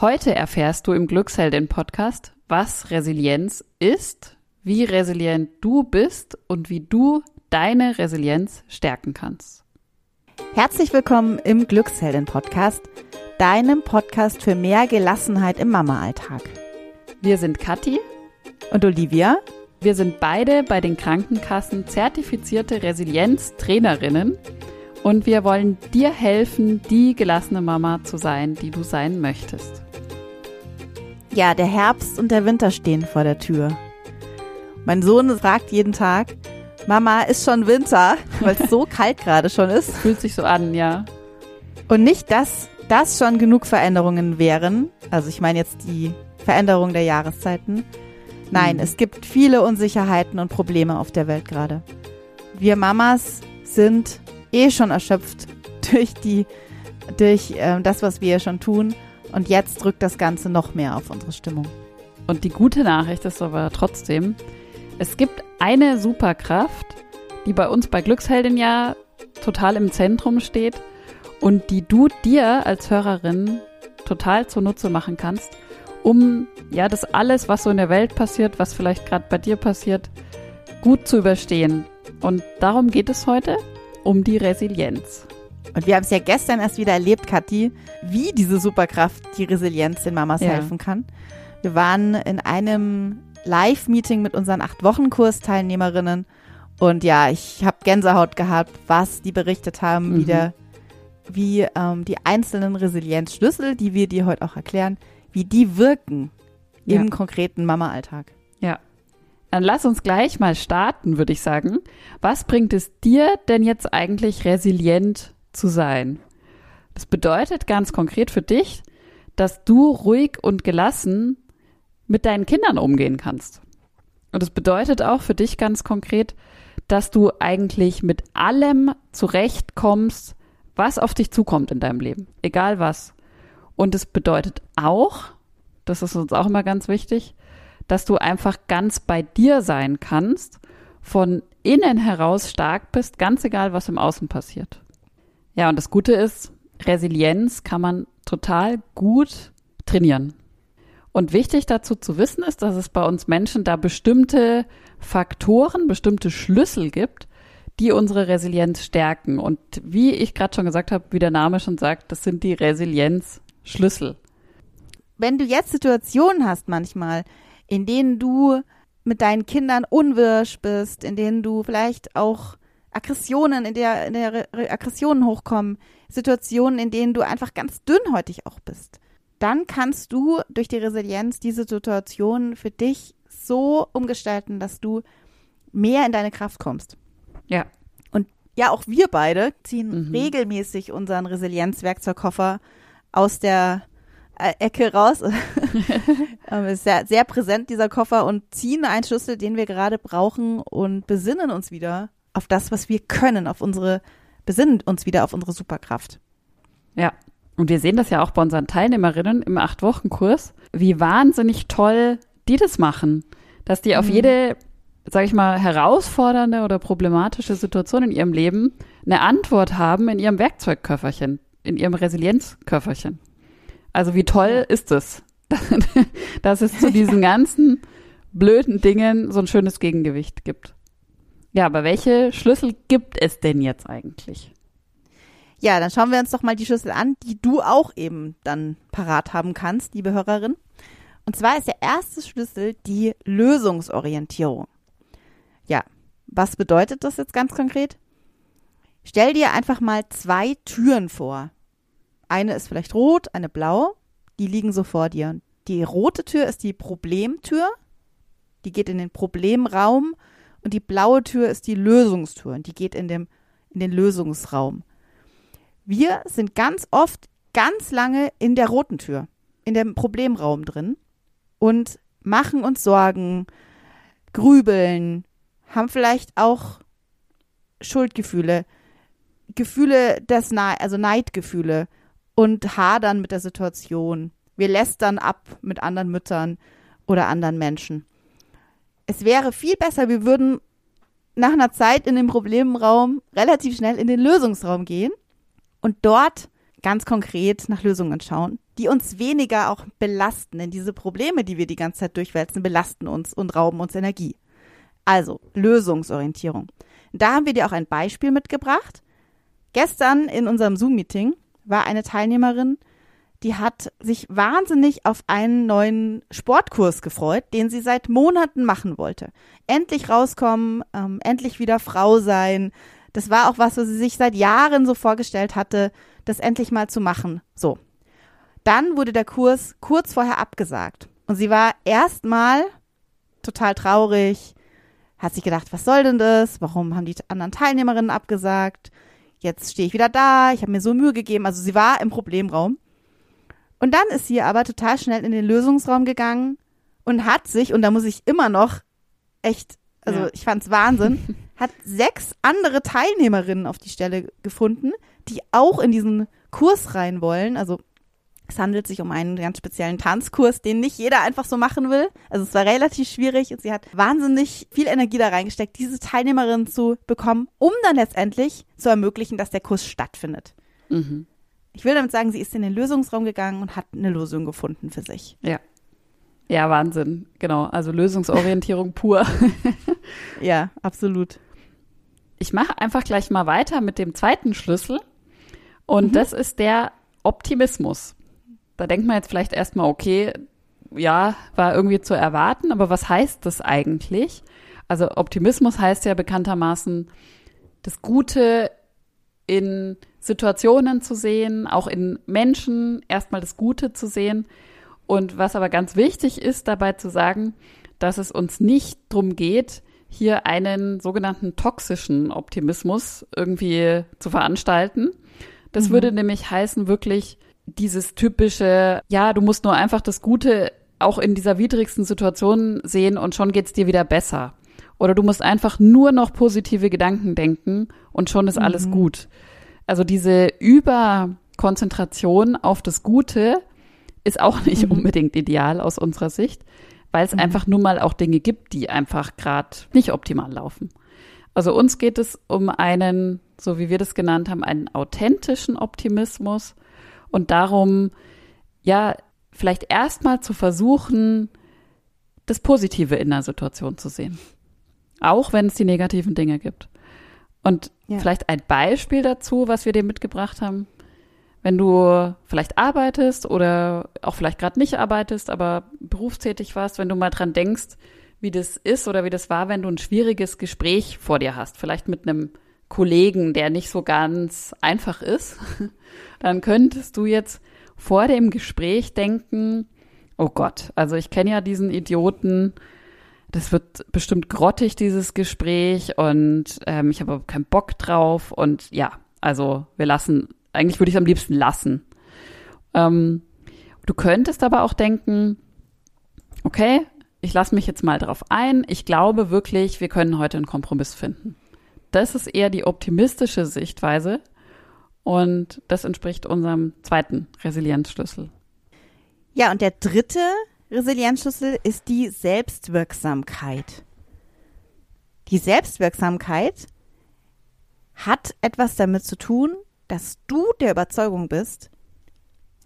Heute erfährst du im Glücksheldin-Podcast, was Resilienz ist, wie resilient du bist und wie du deine Resilienz stärken kannst. Herzlich willkommen im Glücksheldin-Podcast, deinem Podcast für mehr Gelassenheit im Mama-Alltag. Wir sind Kathi und Olivia. Wir sind beide bei den Krankenkassen zertifizierte Resilienztrainerinnen und wir wollen dir helfen, die gelassene Mama zu sein, die du sein möchtest. Ja, der Herbst und der Winter stehen vor der Tür. Mein Sohn fragt jeden Tag, Mama, ist schon Winter, weil es so kalt gerade schon ist. Fühlt sich so an, ja. Und nicht, dass das schon genug Veränderungen wären. Also ich meine jetzt die Veränderung der Jahreszeiten. Nein, mhm. es gibt viele Unsicherheiten und Probleme auf der Welt gerade. Wir Mamas sind eh schon erschöpft durch die, durch äh, das, was wir schon tun. Und jetzt drückt das Ganze noch mehr auf unsere Stimmung. Und die gute Nachricht ist aber trotzdem, es gibt eine Superkraft, die bei uns bei Glücksheldin ja total im Zentrum steht und die du dir als Hörerin total zunutze machen kannst, um ja das alles, was so in der Welt passiert, was vielleicht gerade bei dir passiert, gut zu überstehen. Und darum geht es heute um die Resilienz. Und wir haben es ja gestern erst wieder erlebt, Kathi, wie diese Superkraft die Resilienz den Mamas ja. helfen kann. Wir waren in einem Live-Meeting mit unseren acht Wochen Kursteilnehmerinnen und ja, ich habe Gänsehaut gehabt, was die berichtet haben, mhm. wie, der, wie ähm, die einzelnen Resilienzschlüssel, die wir dir heute auch erklären, wie die wirken ja. im konkreten Mama-Alltag. Ja. Dann lass uns gleich mal starten, würde ich sagen. Was bringt es dir denn jetzt eigentlich resilient zu sein? Das bedeutet ganz konkret für dich, dass du ruhig und gelassen mit deinen Kindern umgehen kannst. Und das bedeutet auch für dich ganz konkret, dass du eigentlich mit allem zurechtkommst, was auf dich zukommt in deinem Leben, egal was. Und es bedeutet auch, das ist uns auch immer ganz wichtig, dass du einfach ganz bei dir sein kannst, von innen heraus stark bist, ganz egal, was im Außen passiert. Ja, und das Gute ist, Resilienz kann man total gut trainieren. Und wichtig dazu zu wissen ist, dass es bei uns Menschen da bestimmte Faktoren, bestimmte Schlüssel gibt, die unsere Resilienz stärken. Und wie ich gerade schon gesagt habe, wie der Name schon sagt, das sind die Resilienzschlüssel. Wenn du jetzt Situationen hast manchmal, in denen du mit deinen Kindern unwirsch bist, in denen du vielleicht auch Aggressionen, in der, in der Aggressionen hochkommen, Situationen, in denen du einfach ganz dünnhäutig auch bist, dann kannst du durch die Resilienz diese Situation für dich so umgestalten, dass du mehr in deine Kraft kommst. Ja. Und ja, auch wir beide ziehen mhm. regelmäßig unseren Resilienzwerkzeugkoffer aus der äh, Ecke raus. ähm, ist sehr, sehr präsent, dieser Koffer, und ziehen einen Schlüssel, den wir gerade brauchen und besinnen uns wieder auf das, was wir können, auf unsere, besinnen uns wieder auf unsere Superkraft. Ja. Und wir sehen das ja auch bei unseren Teilnehmerinnen im Acht-Wochen-Kurs, wie wahnsinnig toll die das machen. Dass die auf mhm. jede, sag ich mal, herausfordernde oder problematische Situation in ihrem Leben eine Antwort haben in ihrem Werkzeugköfferchen, in ihrem Resilienzköfferchen. Also wie toll ist es, dass es zu diesen ganzen blöden Dingen so ein schönes Gegengewicht gibt. Ja, aber welche Schlüssel gibt es denn jetzt eigentlich? Ja, dann schauen wir uns doch mal die Schlüssel an, die du auch eben dann parat haben kannst, liebe Hörerin. Und zwar ist der erste Schlüssel die Lösungsorientierung. Ja, was bedeutet das jetzt ganz konkret? Stell dir einfach mal zwei Türen vor. Eine ist vielleicht rot, eine blau. Die liegen so vor dir. Die rote Tür ist die Problemtür. Die geht in den Problemraum. Und die blaue Tür ist die Lösungstür. Und die geht in, dem, in den Lösungsraum. Wir sind ganz oft ganz lange in der roten Tür, in dem Problemraum drin und machen uns Sorgen, grübeln, haben vielleicht auch Schuldgefühle, Gefühle des Neid, also Neidgefühle, und hadern mit der Situation. Wir lästern ab mit anderen Müttern oder anderen Menschen. Es wäre viel besser, wir würden nach einer Zeit in dem Problemraum relativ schnell in den Lösungsraum gehen und dort ganz konkret nach Lösungen schauen, die uns weniger auch belasten, denn diese Probleme, die wir die ganze Zeit durchwälzen, belasten uns und rauben uns Energie. Also Lösungsorientierung. Da haben wir dir auch ein Beispiel mitgebracht. Gestern in unserem Zoom-Meeting war eine Teilnehmerin, die hat sich wahnsinnig auf einen neuen Sportkurs gefreut, den sie seit Monaten machen wollte. Endlich rauskommen, ähm, endlich wieder Frau sein. Das war auch was, was sie sich seit Jahren so vorgestellt hatte, das endlich mal zu machen. So. Dann wurde der Kurs kurz vorher abgesagt. Und sie war erstmal total traurig, hat sich gedacht, was soll denn das? Warum haben die anderen Teilnehmerinnen abgesagt? Jetzt stehe ich wieder da, ich habe mir so Mühe gegeben. Also sie war im Problemraum. Und dann ist sie aber total schnell in den Lösungsraum gegangen und hat sich, und da muss ich immer noch echt, also ja. ich fand's Wahnsinn, hat sechs andere Teilnehmerinnen auf die Stelle gefunden, die auch in diesen Kurs rein wollen. Also es handelt sich um einen ganz speziellen Tanzkurs, den nicht jeder einfach so machen will. Also es war relativ schwierig und sie hat wahnsinnig viel Energie da reingesteckt, diese Teilnehmerinnen zu bekommen, um dann letztendlich zu ermöglichen, dass der Kurs stattfindet. Mhm. Ich will damit sagen, sie ist in den Lösungsraum gegangen und hat eine Lösung gefunden für sich. Ja. Ja, Wahnsinn. Genau. Also Lösungsorientierung pur. ja, absolut. Ich mache einfach gleich mal weiter mit dem zweiten Schlüssel. Und mhm. das ist der Optimismus. Da denkt man jetzt vielleicht erstmal, okay, ja, war irgendwie zu erwarten, aber was heißt das eigentlich? Also Optimismus heißt ja bekanntermaßen, das Gute in Situationen zu sehen, auch in Menschen erstmal das Gute zu sehen. Und was aber ganz wichtig ist, dabei zu sagen, dass es uns nicht drum geht, hier einen sogenannten toxischen Optimismus irgendwie zu veranstalten. Das mhm. würde nämlich heißen, wirklich dieses typische, ja, du musst nur einfach das Gute auch in dieser widrigsten Situation sehen und schon geht's dir wieder besser. Oder du musst einfach nur noch positive Gedanken denken und schon ist mhm. alles gut. Also diese Überkonzentration auf das Gute ist auch nicht mhm. unbedingt ideal aus unserer Sicht, weil es mhm. einfach nur mal auch Dinge gibt, die einfach gerade nicht optimal laufen. Also uns geht es um einen, so wie wir das genannt haben, einen authentischen Optimismus und darum, ja, vielleicht erstmal zu versuchen, das Positive in der Situation zu sehen. Auch wenn es die negativen Dinge gibt. Und ja. vielleicht ein Beispiel dazu, was wir dir mitgebracht haben. Wenn du vielleicht arbeitest oder auch vielleicht gerade nicht arbeitest, aber berufstätig warst, wenn du mal dran denkst, wie das ist oder wie das war, wenn du ein schwieriges Gespräch vor dir hast, vielleicht mit einem Kollegen, der nicht so ganz einfach ist, dann könntest du jetzt vor dem Gespräch denken, oh Gott, also ich kenne ja diesen Idioten, das wird bestimmt grottig, dieses Gespräch, und ähm, ich habe keinen Bock drauf. Und ja, also wir lassen, eigentlich würde ich es am liebsten lassen. Ähm, du könntest aber auch denken, okay, ich lasse mich jetzt mal drauf ein. Ich glaube wirklich, wir können heute einen Kompromiss finden. Das ist eher die optimistische Sichtweise und das entspricht unserem zweiten Resilienzschlüssel. Ja, und der dritte Resilienzschlüssel ist die Selbstwirksamkeit. Die Selbstwirksamkeit hat etwas damit zu tun, dass du der Überzeugung bist,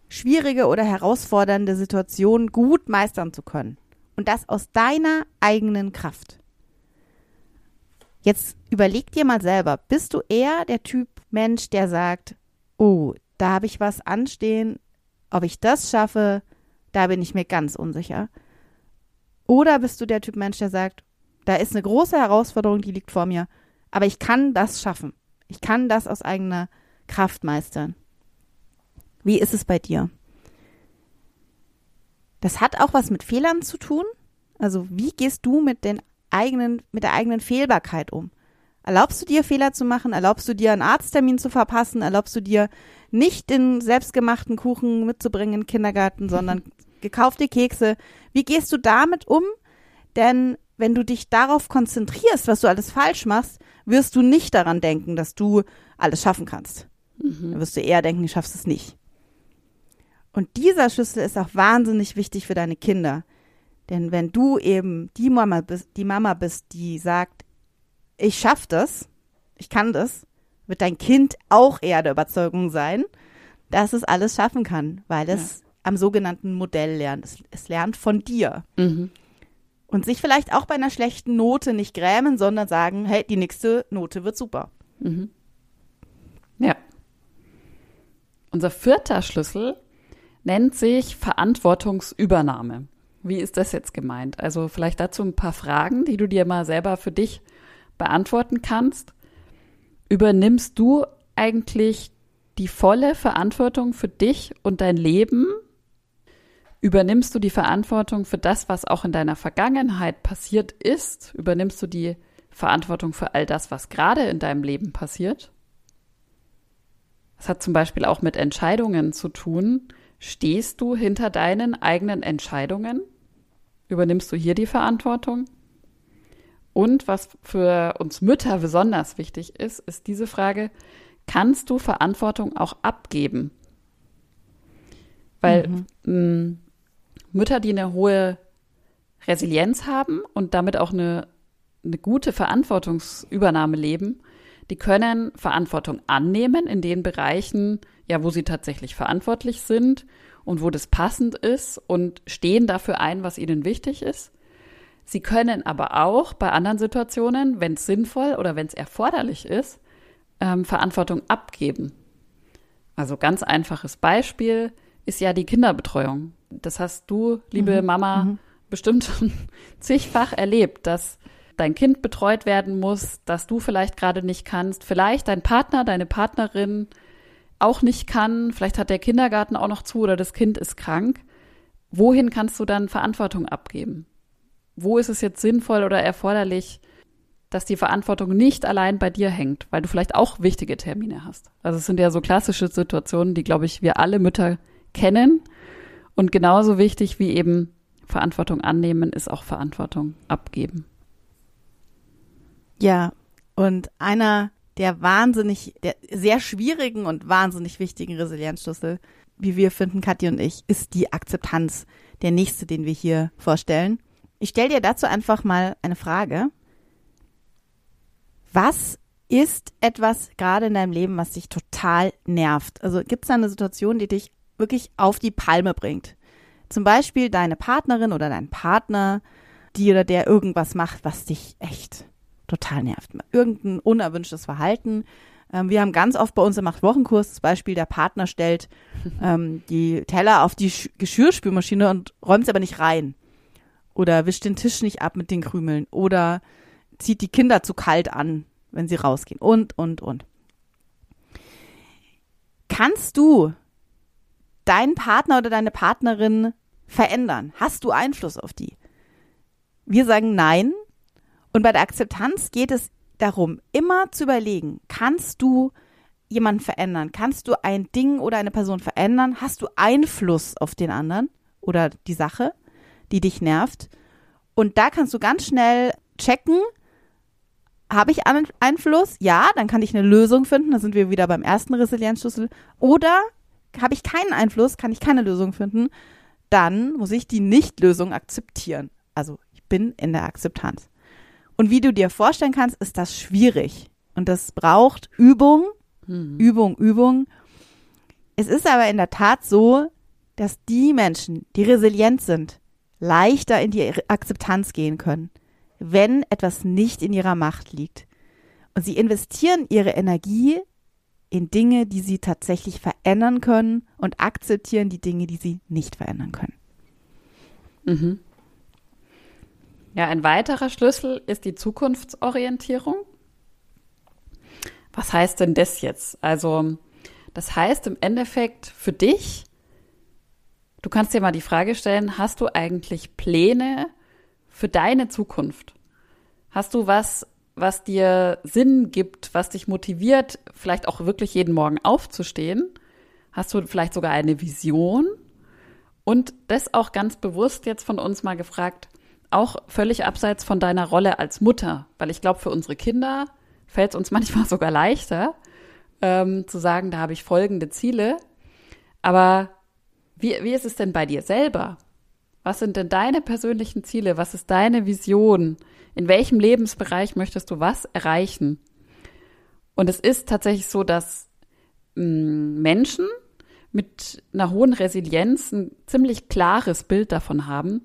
schwierige oder herausfordernde Situationen gut meistern zu können. Und das aus deiner eigenen Kraft. Jetzt überleg dir mal selber, bist du eher der Typ Mensch, der sagt, oh, da habe ich was anstehen, ob ich das schaffe, da bin ich mir ganz unsicher. Oder bist du der Typ Mensch, der sagt, da ist eine große Herausforderung, die liegt vor mir, aber ich kann das schaffen. Ich kann das aus eigener Kraft meistern. Wie ist es bei dir? Das hat auch was mit Fehlern zu tun. Also wie gehst du mit den eigenen, mit der eigenen Fehlbarkeit um? Erlaubst du dir Fehler zu machen? Erlaubst du dir einen Arzttermin zu verpassen? Erlaubst du dir nicht den selbstgemachten Kuchen mitzubringen in den Kindergarten, sondern gekaufte Kekse? Wie gehst du damit um? Denn wenn du dich darauf konzentrierst, was du alles falsch machst, wirst du nicht daran denken, dass du alles schaffen kannst. Mhm. Dann wirst du eher denken, du schaffst es nicht. Und dieser Schlüssel ist auch wahnsinnig wichtig für deine Kinder. Denn wenn du eben die Mama bist, die Mama bist, die sagt, ich schaff das, ich kann das, wird dein Kind auch eher der Überzeugung sein, dass es alles schaffen kann, weil es ja. am sogenannten Modell lernt. Es, es lernt von dir. Mhm. Und sich vielleicht auch bei einer schlechten Note nicht grämen, sondern sagen, hey, die nächste Note wird super. Mhm. Ja. Unser vierter Schlüssel nennt sich Verantwortungsübernahme. Wie ist das jetzt gemeint? Also vielleicht dazu ein paar Fragen, die du dir mal selber für dich beantworten kannst. Übernimmst du eigentlich die volle Verantwortung für dich und dein Leben? Übernimmst du die Verantwortung für das, was auch in deiner Vergangenheit passiert ist? Übernimmst du die Verantwortung für all das, was gerade in deinem Leben passiert? Das hat zum Beispiel auch mit Entscheidungen zu tun. Stehst du hinter deinen eigenen Entscheidungen? Übernimmst du hier die Verantwortung? Und was für uns Mütter besonders wichtig ist, ist diese Frage, kannst du Verantwortung auch abgeben? Weil mhm. mh, Mütter, die eine hohe Resilienz haben und damit auch eine, eine gute Verantwortungsübernahme leben, die können Verantwortung annehmen in den Bereichen, ja, wo sie tatsächlich verantwortlich sind und wo das passend ist und stehen dafür ein, was ihnen wichtig ist. Sie können aber auch bei anderen Situationen, wenn es sinnvoll oder wenn es erforderlich ist, ähm, Verantwortung abgeben. Also ganz einfaches Beispiel ist ja die Kinderbetreuung. Das hast du, liebe mhm. Mama, mhm. bestimmt zigfach erlebt, dass dein Kind betreut werden muss, dass du vielleicht gerade nicht kannst, vielleicht dein Partner, deine Partnerin auch nicht kann, vielleicht hat der Kindergarten auch noch zu oder das Kind ist krank. Wohin kannst du dann Verantwortung abgeben? Wo ist es jetzt sinnvoll oder erforderlich, dass die Verantwortung nicht allein bei dir hängt, weil du vielleicht auch wichtige Termine hast? Also es sind ja so klassische Situationen, die, glaube ich, wir alle Mütter kennen. Und genauso wichtig wie eben Verantwortung annehmen, ist auch Verantwortung abgeben. Ja, und einer der wahnsinnig, der sehr schwierigen und wahnsinnig wichtigen Resilienzschlüssel, wie wir finden, Kathi und ich, ist die Akzeptanz. Der nächste, den wir hier vorstellen. Ich stelle dir dazu einfach mal eine Frage. Was ist etwas gerade in deinem Leben, was dich total nervt? Also gibt es da eine Situation, die dich wirklich auf die Palme bringt. Zum Beispiel deine Partnerin oder dein Partner, die oder der irgendwas macht, was dich echt total nervt. Irgendein unerwünschtes Verhalten. Ähm, wir haben ganz oft bei uns im Acht-Wochen-Kurs das Beispiel, der Partner stellt ähm, die Teller auf die Sch Geschirrspülmaschine und räumt sie aber nicht rein. Oder wischt den Tisch nicht ab mit den Krümeln. Oder zieht die Kinder zu kalt an, wenn sie rausgehen. Und, und, und. Kannst du deinen Partner oder deine Partnerin verändern? Hast du Einfluss auf die? Wir sagen nein. Und bei der Akzeptanz geht es darum, immer zu überlegen, kannst du jemanden verändern? Kannst du ein Ding oder eine Person verändern? Hast du Einfluss auf den anderen oder die Sache, die dich nervt? Und da kannst du ganz schnell checken, habe ich Einfluss? Ja, dann kann ich eine Lösung finden. Da sind wir wieder beim ersten Resilienzschlüssel. Oder habe ich keinen Einfluss, kann ich keine Lösung finden, dann muss ich die Nichtlösung akzeptieren. Also ich bin in der Akzeptanz. Und wie du dir vorstellen kannst, ist das schwierig. Und das braucht Übung, mhm. Übung, Übung. Es ist aber in der Tat so, dass die Menschen, die resilient sind, leichter in die Akzeptanz gehen können, wenn etwas nicht in ihrer Macht liegt. Und sie investieren ihre Energie in Dinge, die sie tatsächlich verändern können und akzeptieren die Dinge, die sie nicht verändern können. Mhm. Ja, ein weiterer Schlüssel ist die Zukunftsorientierung. Was heißt denn das jetzt? Also, das heißt im Endeffekt für dich, du kannst dir mal die Frage stellen, hast du eigentlich Pläne für deine Zukunft? Hast du was was dir Sinn gibt, was dich motiviert, vielleicht auch wirklich jeden Morgen aufzustehen? Hast du vielleicht sogar eine Vision? Und das auch ganz bewusst jetzt von uns mal gefragt, auch völlig abseits von deiner Rolle als Mutter, weil ich glaube, für unsere Kinder fällt es uns manchmal sogar leichter, ähm, zu sagen, da habe ich folgende Ziele. Aber wie, wie ist es denn bei dir selber? Was sind denn deine persönlichen Ziele? Was ist deine Vision? In welchem Lebensbereich möchtest du was erreichen? Und es ist tatsächlich so, dass mh, mm, Menschen, mit einer hohen Resilienz ein ziemlich klares Bild davon haben,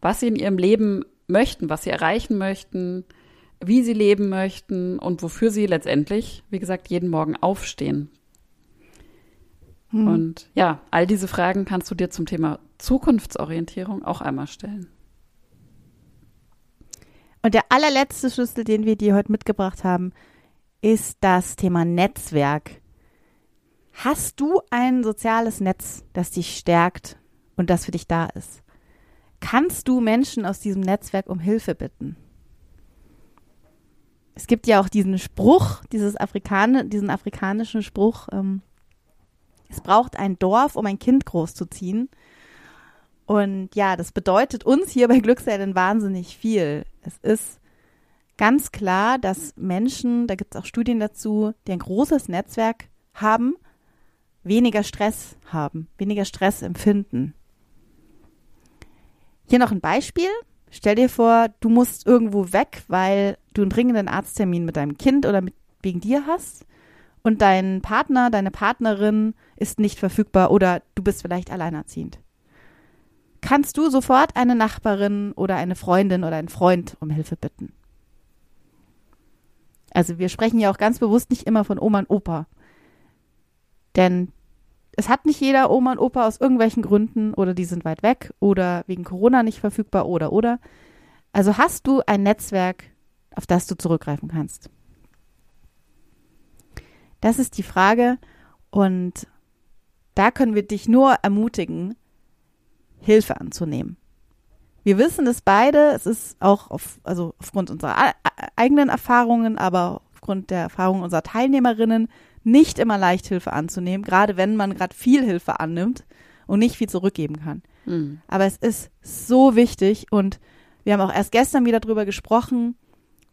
was sie in ihrem Leben möchten, was sie erreichen möchten, wie sie leben möchten und wofür sie letztendlich, wie gesagt, jeden Morgen aufstehen. Hm. Und ja, all diese Fragen kannst du dir zum Thema Zukunftsorientierung auch einmal stellen. Und der allerletzte Schlüssel, den wir dir heute mitgebracht haben, ist das Thema Netzwerk. Hast du ein soziales Netz, das dich stärkt und das für dich da ist? Kannst du Menschen aus diesem Netzwerk um Hilfe bitten? Es gibt ja auch diesen Spruch, dieses Afrikaner, diesen afrikanischen Spruch, ähm, es braucht ein Dorf, um ein Kind großzuziehen. Und ja, das bedeutet uns hier bei Glückshelden wahnsinnig viel. Es ist ganz klar, dass Menschen, da gibt es auch Studien dazu, die ein großes Netzwerk haben, weniger Stress haben, weniger Stress empfinden. Hier noch ein Beispiel. Stell dir vor, du musst irgendwo weg, weil du einen dringenden Arzttermin mit deinem Kind oder mit, wegen dir hast und dein Partner, deine Partnerin ist nicht verfügbar oder du bist vielleicht alleinerziehend. Kannst du sofort eine Nachbarin oder eine Freundin oder einen Freund um Hilfe bitten? Also wir sprechen ja auch ganz bewusst nicht immer von Oma und Opa. Denn es hat nicht jeder Oma und Opa aus irgendwelchen Gründen oder die sind weit weg oder wegen Corona nicht verfügbar oder oder. Also hast du ein Netzwerk, auf das du zurückgreifen kannst. Das ist die Frage und da können wir dich nur ermutigen, Hilfe anzunehmen. Wir wissen es beide, es ist auch auf, also aufgrund unserer eigenen Erfahrungen, aber aufgrund der Erfahrungen unserer Teilnehmerinnen nicht immer leicht Hilfe anzunehmen, gerade wenn man gerade viel Hilfe annimmt und nicht viel zurückgeben kann. Mhm. Aber es ist so wichtig und wir haben auch erst gestern wieder drüber gesprochen,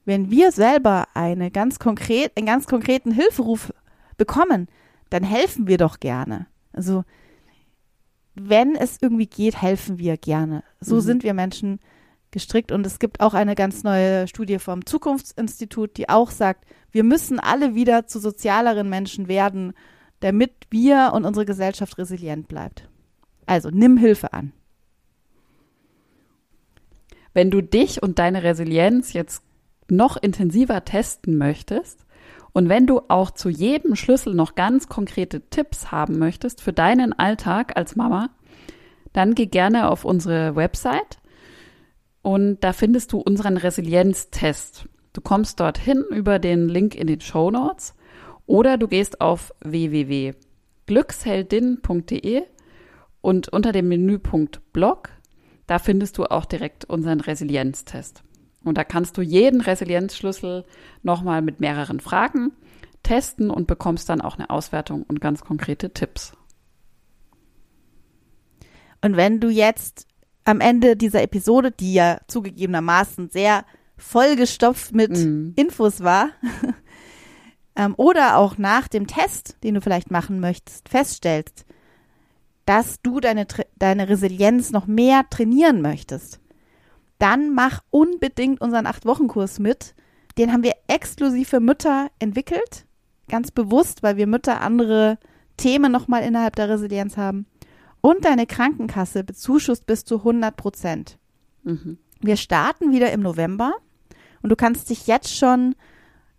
wenn wir selber eine ganz konkret, einen ganz konkreten Hilferuf bekommen, dann helfen wir doch gerne. Also wenn es irgendwie geht, helfen wir gerne. So mhm. sind wir Menschen gestrickt. Und es gibt auch eine ganz neue Studie vom Zukunftsinstitut, die auch sagt, wir müssen alle wieder zu sozialeren Menschen werden, damit wir und unsere Gesellschaft resilient bleibt. Also nimm Hilfe an. Wenn du dich und deine Resilienz jetzt noch intensiver testen möchtest und wenn du auch zu jedem Schlüssel noch ganz konkrete Tipps haben möchtest für deinen Alltag als Mama, dann geh gerne auf unsere Website und da findest du unseren Resilienztest. Du kommst dorthin über den Link in den Show Notes oder du gehst auf www.glücksheldin.de und unter dem Menüpunkt Blog, da findest du auch direkt unseren Resilienztest. Und da kannst du jeden Resilienzschlüssel nochmal mit mehreren Fragen testen und bekommst dann auch eine Auswertung und ganz konkrete Tipps. Und wenn du jetzt am Ende dieser Episode, die ja zugegebenermaßen sehr vollgestopft mit mhm. Infos war, ähm, oder auch nach dem Test, den du vielleicht machen möchtest, feststellst, dass du deine, deine Resilienz noch mehr trainieren möchtest, dann mach unbedingt unseren Acht-Wochen-Kurs mit. Den haben wir exklusiv für Mütter entwickelt. Ganz bewusst, weil wir Mütter andere Themen nochmal innerhalb der Resilienz haben. Und deine Krankenkasse bezuschusst bis zu 100 Prozent. Mhm. Wir starten wieder im November und du kannst dich jetzt schon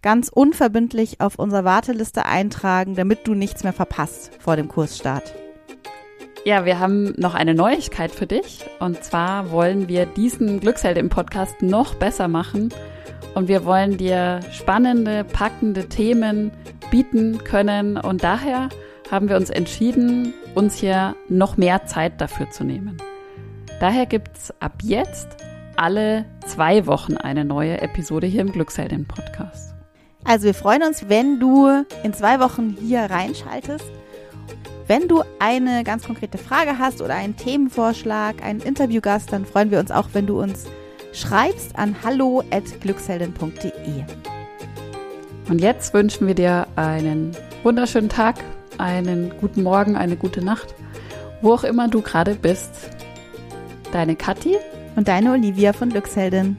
ganz unverbindlich auf unserer Warteliste eintragen, damit du nichts mehr verpasst vor dem Kursstart. Ja, wir haben noch eine Neuigkeit für dich. Und zwar wollen wir diesen Glücksheld im Podcast noch besser machen. Und wir wollen dir spannende, packende Themen bieten können. Und daher haben wir uns entschieden, uns hier noch mehr Zeit dafür zu nehmen. Daher gibt's ab jetzt alle zwei Wochen eine neue Episode hier im Glücksheldin Podcast. Also wir freuen uns, wenn du in zwei Wochen hier reinschaltest wenn du eine ganz konkrete Frage hast oder einen Themenvorschlag, einen Interviewgast, dann freuen wir uns auch, wenn du uns schreibst an hallo@glücksheldin.de. Und jetzt wünschen wir dir einen wunderschönen Tag, einen guten Morgen, eine gute Nacht, wo auch immer du gerade bist. Deine Kathi und deine Olivia von Glücksheldin.